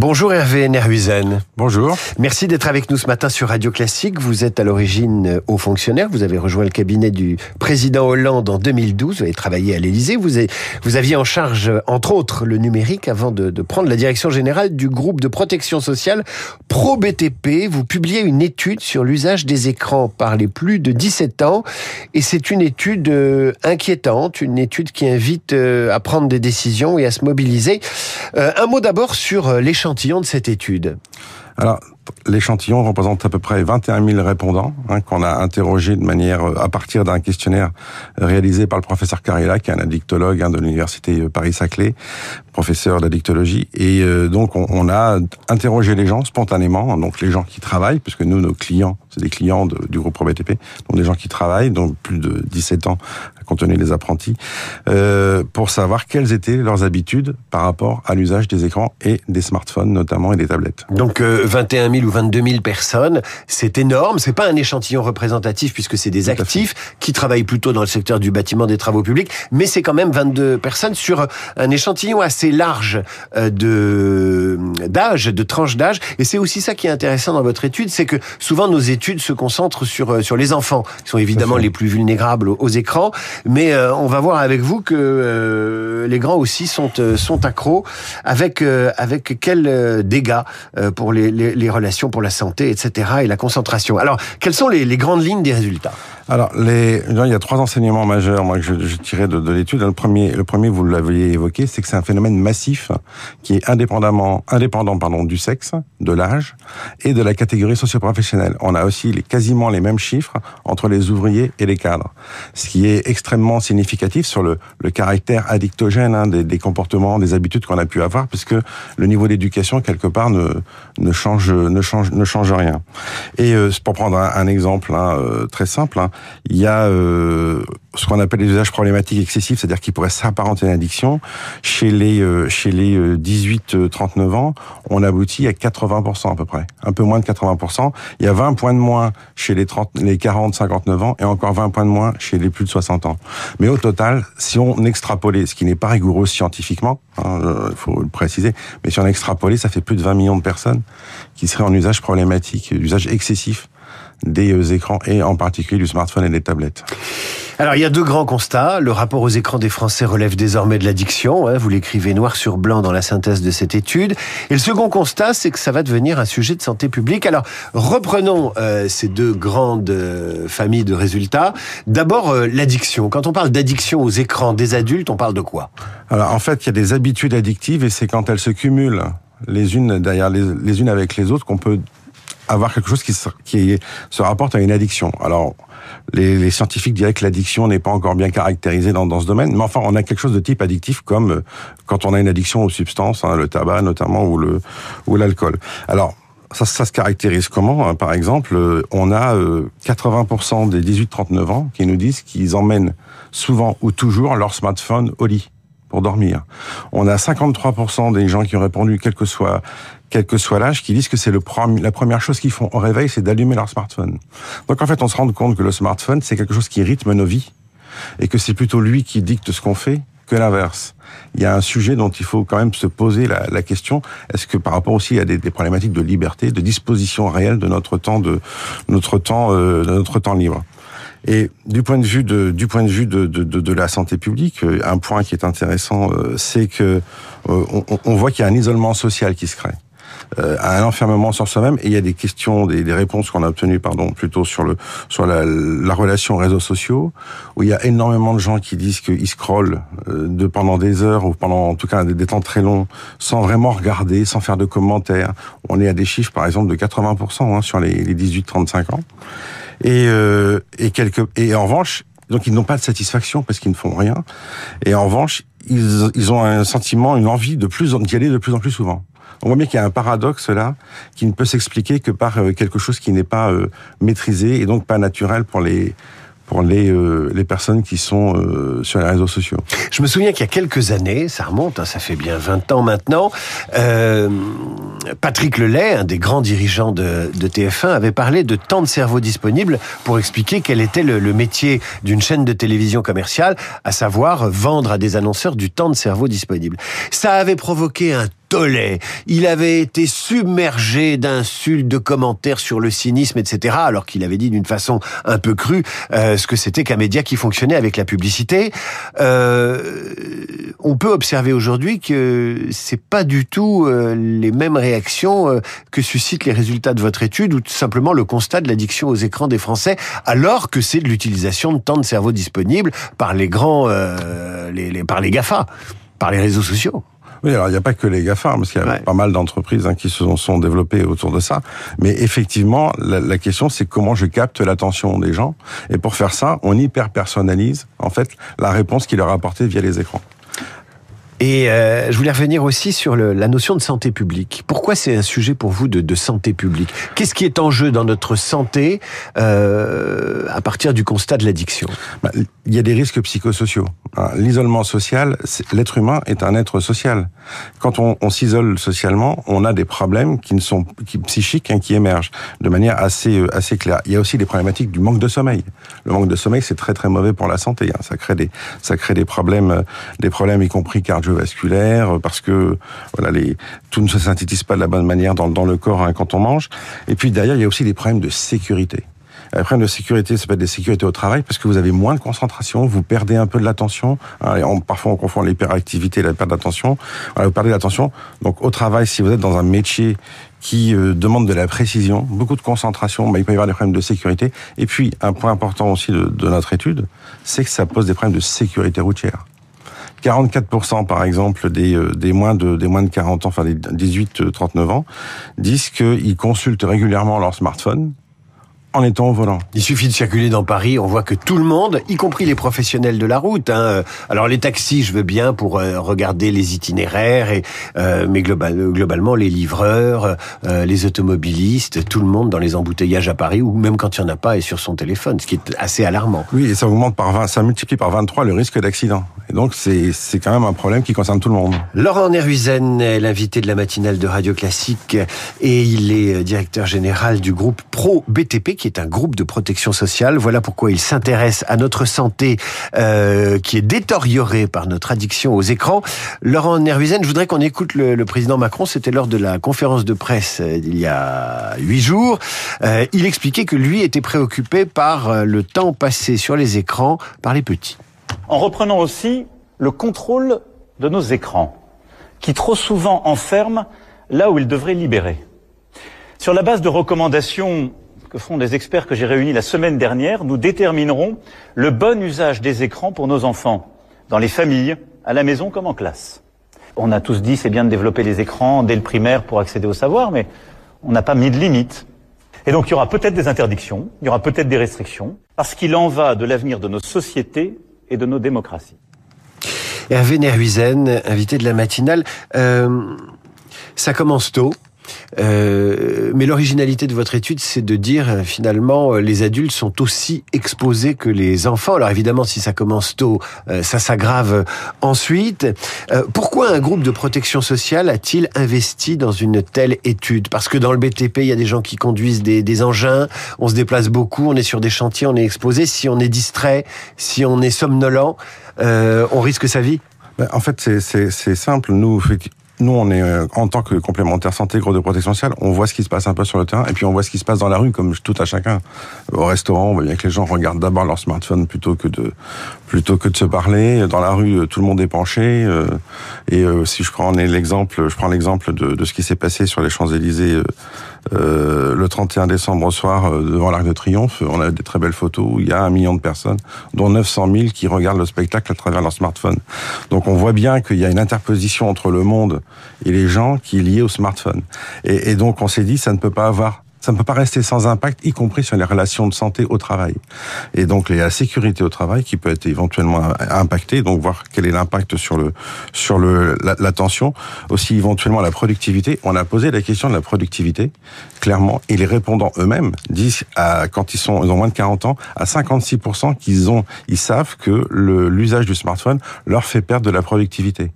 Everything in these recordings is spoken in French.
Bonjour Hervé Nerhuizen. Bonjour. Merci d'être avec nous ce matin sur Radio Classique. Vous êtes à l'origine haut fonctionnaire. Vous avez rejoint le cabinet du président Hollande en 2012. Vous avez travaillé à l'Élysée. Vous, vous aviez en charge, entre autres, le numérique avant de, de prendre la direction générale du groupe de protection sociale ProBTP. Vous publiez une étude sur l'usage des écrans par les plus de 17 ans. Et c'est une étude euh, inquiétante, une étude qui invite euh, à prendre des décisions et à se mobiliser. Euh, un mot d'abord sur l'échange de cette étude. Alors, l'échantillon représente à peu près 21 000 répondants hein, qu'on a interrogés de manière euh, à partir d'un questionnaire réalisé par le professeur Carilla, qui est un addictologue hein, de l'université euh, Paris-Saclay, professeur d'addictologie. Et euh, donc on, a interrogé les gens spontanément, donc les gens qui travaillent, puisque nous nos clients, c'est des clients du groupe ProBTP, donc des gens qui travaillent, donc plus de 17 ans compte tenu des apprentis, euh, pour savoir quelles étaient leurs habitudes par rapport à l'usage des écrans et des smartphones notamment et des tablettes. Donc euh, 21 000 ou 22 000 personnes, c'est énorme. C'est pas un échantillon représentatif puisque c'est des actifs qui travaillent plutôt dans le secteur du bâtiment des travaux publics, mais c'est quand même 22 personnes sur un échantillon assez large euh, de d'âge, de tranche d'âge. Et c'est aussi ça qui est intéressant dans votre étude, c'est que souvent nos études se concentrent sur euh, sur les enfants, qui sont évidemment les plus vulnérables aux écrans, mais euh, on va voir avec vous que euh, les grands aussi sont euh, sont accros. Avec avec quels dégâts pour les, les, les, relations, pour la santé, etc. et la concentration. Alors, quelles sont les, grandes lignes des résultats? Alors, les, il y a trois enseignements majeurs, moi, que je, je tirais de, de l'étude. Le premier, le premier, vous l'aviez évoqué, c'est que c'est un phénomène massif qui est indépendamment, indépendant, pardon, du sexe, de l'âge et de la catégorie socioprofessionnelle. On a aussi les, quasiment les mêmes chiffres entre les ouvriers et les cadres, ce qui est extrêmement significatif sur le, le caractère addictogène hein, des, des, comportements, des habitudes qu'on a pu avoir, puisque le niveau d'éducation quelque part ne, ne change, ne change, ne change rien. Et euh, pour prendre un, un exemple hein, euh, très simple. Hein, il y a euh, ce qu'on appelle les usages problématiques excessifs, c'est-à-dire qui pourraient s'apparenter à une addiction. Chez les euh, chez les 18-39 euh, ans, on aboutit à 80% à peu près, un peu moins de 80%. Il y a 20 points de moins chez les 30, les 40-59 ans et encore 20 points de moins chez les plus de 60 ans. Mais au total, si on extrapolait, ce qui n'est pas rigoureux scientifiquement, il hein, faut le préciser, mais si on extrapolait, ça fait plus de 20 millions de personnes qui seraient en usage problématique, usage excessif des euh, écrans et en particulier du smartphone et des tablettes. Alors il y a deux grands constats. Le rapport aux écrans des Français relève désormais de l'addiction. Hein, vous l'écrivez noir sur blanc dans la synthèse de cette étude. Et le second constat, c'est que ça va devenir un sujet de santé publique. Alors reprenons euh, ces deux grandes euh, familles de résultats. D'abord euh, l'addiction. Quand on parle d'addiction aux écrans des adultes, on parle de quoi? Alors en fait, il y a des habitudes addictives et c'est quand elles se cumulent les unes derrière les, les unes avec les autres qu'on peut avoir quelque chose qui se, qui se rapporte à une addiction. Alors, les, les scientifiques diraient que l'addiction n'est pas encore bien caractérisée dans, dans ce domaine, mais enfin, on a quelque chose de type addictif comme euh, quand on a une addiction aux substances, hein, le tabac notamment ou le ou l'alcool. Alors, ça, ça, se caractérise comment hein? Par exemple, euh, on a 80% euh, des 18-39 ans qui nous disent qu'ils emmènent souvent ou toujours leur smartphone au lit pour dormir. On a 53% des gens qui ont répondu, quel que soit quel que soit l'âge, qui disent que c'est la première chose qu'ils font au réveil, c'est d'allumer leur smartphone. Donc en fait, on se rend compte que le smartphone, c'est quelque chose qui rythme nos vies et que c'est plutôt lui qui dicte ce qu'on fait que l'inverse. Il y a un sujet dont il faut quand même se poser la, la question est-ce que par rapport aussi à des, des, problématiques de liberté, de disposition réelle de notre temps de notre temps euh, de notre temps libre? Et du point de vue de, du point de vue de, de, de, la santé publique, euh, un point qui est intéressant, euh, c'est que euh, on, on voit qu'il y a un isolement social qui se crée euh, un enfermement sur soi-même. Et il y a des questions, des, des réponses qu'on a obtenues, pardon, plutôt sur le sur la, la, relation réseaux sociaux, où il y a énormément de gens qui disent qu'ils scrollent euh, de pendant des heures ou pendant en tout cas des, des, temps très longs, sans vraiment regarder, sans faire de commentaires. On est à des chiffres, par exemple, de 80% hein, sur les, les 18-35 ans. Et, euh, et, quelques, et en revanche, donc ils n'ont pas de satisfaction parce qu'ils ne font rien. Et en revanche, ils, ils ont un sentiment, une envie de plus d'y aller de plus en plus souvent. On voit bien qu'il y a un paradoxe là qui ne peut s'expliquer que par euh, quelque chose qui n'est pas euh, maîtrisé et donc pas naturel pour les pour les, euh, les personnes qui sont sur les réseaux sociaux. Je me souviens qu'il y a quelques années, ça remonte, hein, ça fait bien 20 ans maintenant, euh, Patrick Lelay, un des grands dirigeants de, de, TF1, avait parlé de temps de cerveau disponible pour expliquer quel était le, le métier d'une chaîne de télévision commerciale, à savoir vendre à des annonceurs du temps de cerveau disponible. Ça avait provoqué un tollait. Il avait été submergé d'insultes, de commentaires sur le cynisme, etc. Alors qu'il avait dit d'une façon un peu crue euh, ce que c'était qu'un média qui fonctionnait avec la publicité. Euh, on peut observer aujourd'hui que c'est pas du tout euh, les mêmes réactions que suscitent les résultats de votre étude ou tout simplement le constat de l'addiction aux écrans des Français, alors que c'est de l'utilisation de temps de cerveau disponible par les grands, par les Gafa, par les réseaux sociaux. Oui, alors il n'y a pas que les GAFA, parce qu'il y a Ouais. pas mal d'entreprises hein, qui se sont, sont développées autour de ça. Mais effectivement, la, la question, c'est comment je capte l'attention des gens. Et pour faire ça, on hyper personnalise en fait la réponse qui leur est apportée via les écrans. Et euh, je voulais revenir aussi sur le, la notion de santé publique. Pourquoi c'est un sujet pour vous de, de santé publique? Qu'est-ce qui est en jeu dans notre santé euh, à partir du constat de l'addiction? Bah, Il y a des risques psychosociaux. L'isolement social, l'être humain est un être social. Quand on, s'isole socialement, on a des problèmes qui ne sont qui, psychiques hein, qui émergent de manière assez euh, assez claire. Il y a aussi des problématiques du manque de sommeil. Le manque de sommeil, c'est très très mauvais pour la santé. hein. Ça crée des ça crée des problèmes euh, des problèmes y compris cardiovasculaires parce que voilà les tout ne se synthétise pas de la bonne manière dans, dans le corps hein, quand on mange. Et puis derrière, il y a aussi des problèmes de sécurité. Les problèmes de sécurité, ça peut être des sécurités au travail parce que vous avez moins de concentration, vous perdez un peu de l'attention. Hein, parfois, on confond l'hyperactivité et la perte d'attention. Voilà, vous perdez l'attention. Donc, au travail, si vous êtes dans un métier qui euh, demande de la précision, beaucoup de concentration, il peut y avoir des problèmes de sécurité. Et puis, un point important aussi de, notre étude, c'est que ça pose des problèmes de sécurité routière. 44% par exemple des, euh, des moins de des moins de 40 ans, enfin des 18-39 ans, disent qu'ils consultent régulièrement leur smartphone en étant au volant. Il suffit de circuler dans Paris, on voit que tout le monde, y compris les professionnels de la route, hein, alors les taxis, je veux bien pour euh, regarder les itinéraires, et, euh, mais global, globalement les livreurs, euh, les automobilistes, tout le monde dans les embouteillages à Paris, ou même quand il n'y en a pas, est sur son téléphone, ce qui est assez alarmant. Oui, et ça augmente par 20, ça multiplie par 23 le risque d'accident. Et donc c'est c'est quand même un problème qui concerne tout le monde. Laurent Nerhuizen est l'invité de la matinale de Radio Classique et il est directeur général du groupe Pro BTP qui est un groupe de protection sociale. Voilà pourquoi il s'intéresse à notre santé euh, qui est détériorée par notre addiction aux écrans. Laurent Nerhuizen, je voudrais qu'on écoute le, le président Macron. C'était lors de la conférence de presse euh, il y a huit jours. Euh, il expliquait que lui était préoccupé par euh, le temps passé sur les écrans par les petits. en reprenant aussi le contrôle de nos écrans, qui trop souvent enferment là où ils devraient libérer. Sur la base de recommandations que font des experts que j'ai réunis la semaine dernière, nous déterminerons le bon usage des écrans pour nos enfants, dans les familles, à la maison comme en classe. On a tous dit c'est bien de développer les écrans dès le primaire pour accéder au savoir, mais on n'a pas mis de limite. Et donc il y aura peut-être des interdictions, il y aura peut-être des restrictions, parce qu'il en va de l'avenir de nos sociétés et de nos démocraties. Hervé Nerhuizen, invité de la matinale. Euh, ça commence tôt. Euh, mais l'originalité de votre étude, c'est de dire euh, finalement euh, les adultes sont aussi exposés que les enfants. Alors évidemment, si ça commence tôt, ça s'aggrave ensuite. Pourquoi un groupe de protection sociale a-t-il investi dans une telle étude? Parce que dans le BTP, il y a des gens qui conduisent des, des engins, on se déplace beaucoup, on est sur des chantiers, on est exposé. Si on est distrait, si on est somnolent, on risque sa vie? Ben, En fait, c'est- simple. Nous, nous, on est euh, en tant que complémentaire santé, gros de protection sociale, on voit ce qui se passe un peu sur le terrain, et puis on voit ce qui se passe dans la rue, comme tout à chacun. Au restaurant, on voit bien que les gens regardent d'abord leur smartphone plutôt que de plutôt que de se parler. Dans la rue, euh, tout le monde est penché. euh, et euh, si je prends l'exemple, je prends l'exemple de, de ce qui s'est passé sur les Champs Élysées. Euh, le 31 décembre au soir euh, devant l'Arc de Triomphe, on a des très belles photos où il y a un million de personnes, dont 900 000 qui regardent le spectacle à travers leur smartphone. Donc on voit bien qu'il y a une interposition entre le monde et les gens qui est liée au smartphone. Et, et donc on s'est dit ça ne peut pas avoir ça ne peut pas rester sans impact, y compris sur les relations de santé au travail. Et donc la sécurité au travail qui peut être éventuellement impactée, donc voir quel est l'impact sur le sur le la, aussi éventuellement la productivité. On a posé la question de la productivité clairement, et les répondants eux-mêmes disent à, quand ils sont ils ont moins de 40 ans à 56% qu'ils ont ils savent que l'usage du smartphone leur fait perdre de la productivité.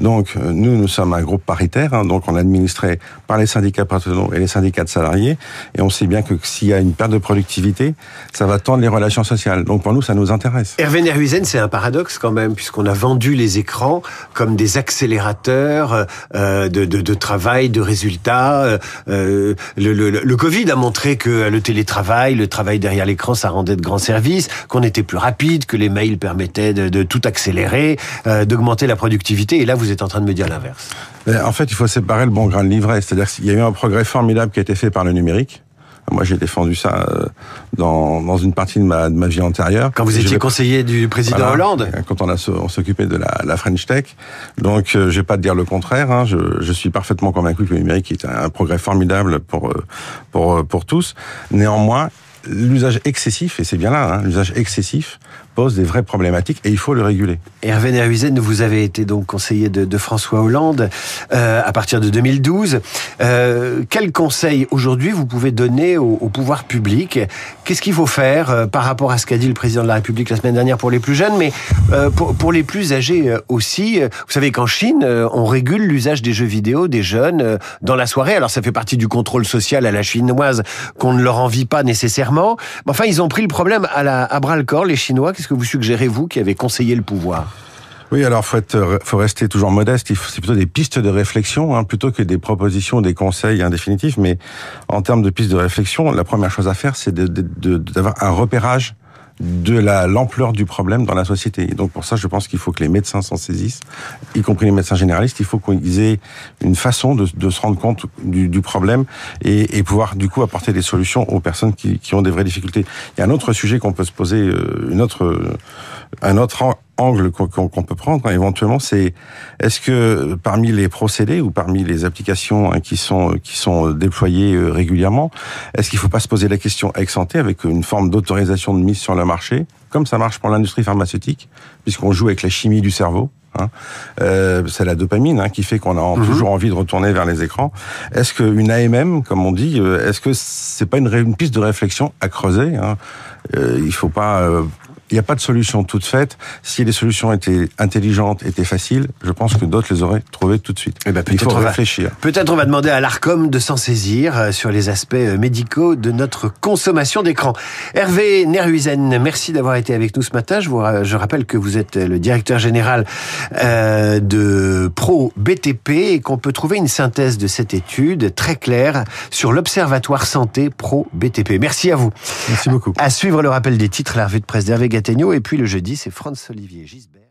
Donc euh, nous nous sommes un groupe paritaire, hein, donc on est administré par les syndicats patronaux et les syndicats de salariés Et on sait bien que s'il y a une perte de productivité, ça va tendre les relations sociales. Donc pour nous, ça nous intéresse. Hervé Nerhuizen, c'est un paradoxe quand même, puisqu'on a vendu les écrans comme des accélérateurs euh, de, travail, de résultats. Euh, le, le, Covid a montré que le télétravail, le travail derrière l'écran, ça rendait de grands services, qu'on était plus rapide, que les mails permettaient de, tout accélérer, euh, d'augmenter la productivité. Et là, vous êtes en train de me dire l'inverse. En fait, il faut séparer le bon grain de livret. C'est-à-dire qu'il y a eu un progrès formidable qui a été fait par le numérique. Moi, j'ai défendu ça euh, dans, dans une partie de ma, de ma vie antérieure. Quand vous étiez conseiller du président voilà, Hollande Quand on, a, on s'occupait de la, la, French Tech. Donc, euh, je vais pas te dire le contraire. Hein. Je, je, suis parfaitement convaincu que le numérique est un, progrès formidable pour, euh, pour, pour tous. Néanmoins, l'usage excessif, et c'est bien là, hein, l'usage excessif pose des vraies problématiques et il faut le réguler. Hervé Nerhuizen, vous avez été donc conseiller de, de François Hollande euh, à partir de 2012. Euh, quel conseil aujourd'hui vous pouvez donner au, au pouvoir public? Qu'est-ce qu'il faut faire euh, par rapport à ce qu'a dit le président de la République la semaine dernière pour les plus jeunes, mais euh, pour, pour, les plus âgés euh, aussi? Vous savez qu'en Chine, euh, on régule l'usage des jeux vidéo des jeunes dans la soirée. Alors ça fait partie du contrôle social à la chinoise qu'on ne leur envie pas nécessairement. Mais enfin, ils ont pris le problème à, la, à bras le corps, les Chinois. Qu'est-ce que vous suggérez, vous, qui avez conseillé le pouvoir? Oui, alors faut être, faut rester toujours modeste. C'est plutôt des pistes de réflexion, hein, plutôt que des propositions, des conseils indéfinitifs. Mais en termes de pistes de réflexion, la première chose à faire, c'est d'avoir un repérage de la l'ampleur du problème dans la société. Et donc pour ça, je pense qu'il faut que les médecins s'en saisissent, y compris les médecins généralistes. Il faut qu'ils aient une façon de, de, se rendre compte du, du problème et, et, pouvoir du coup apporter des solutions aux personnes qui, qui, ont des vraies difficultés. Il y a un autre sujet qu'on peut se poser, euh, une autre, un autre angle qu'on peut prendre hein, éventuellement, c'est est-ce que parmi les procédés ou parmi les applications hein, qui sont qui sont déployées euh, régulièrement, est-ce qu'il ne faut pas se poser la question ex ante avec une forme d'autorisation de mise sur le marché, comme ça marche pour l'industrie pharmaceutique, puisqu'on joue avec la chimie du cerveau. Hein. Euh, c'est la dopamine hein, qui fait qu'on a mmh. toujours envie de retourner vers les écrans. Est-ce qu'une AMM, comme on dit, euh, est-ce que c'est pas une, une, piste de réflexion à creuser hein euh, Il faut pas euh, il n'y a pas de solution toute faite. Si les solutions étaient intelligentes, étaient faciles, je pense que d'autres les auraient trouvées tout de suite. Eh ben, il faut réfléchir. Peut-être on va demander à l'ARCOM de s'en saisir euh, sur les aspects euh, médicaux de notre consommation d'écran. Hervé Nerhuizen, merci d'avoir été avec nous ce matin. Je, vous, je rappelle que vous êtes le directeur général euh, de Pro BTP et qu'on peut trouver une synthèse de cette étude très claire sur l'Observatoire Santé Pro BTP. Merci à vous. Merci beaucoup. À suivre le rappel des titres, la revue de presse d'Hervé Et puis le jeudi, c'est Franz-Olivier Gisbert.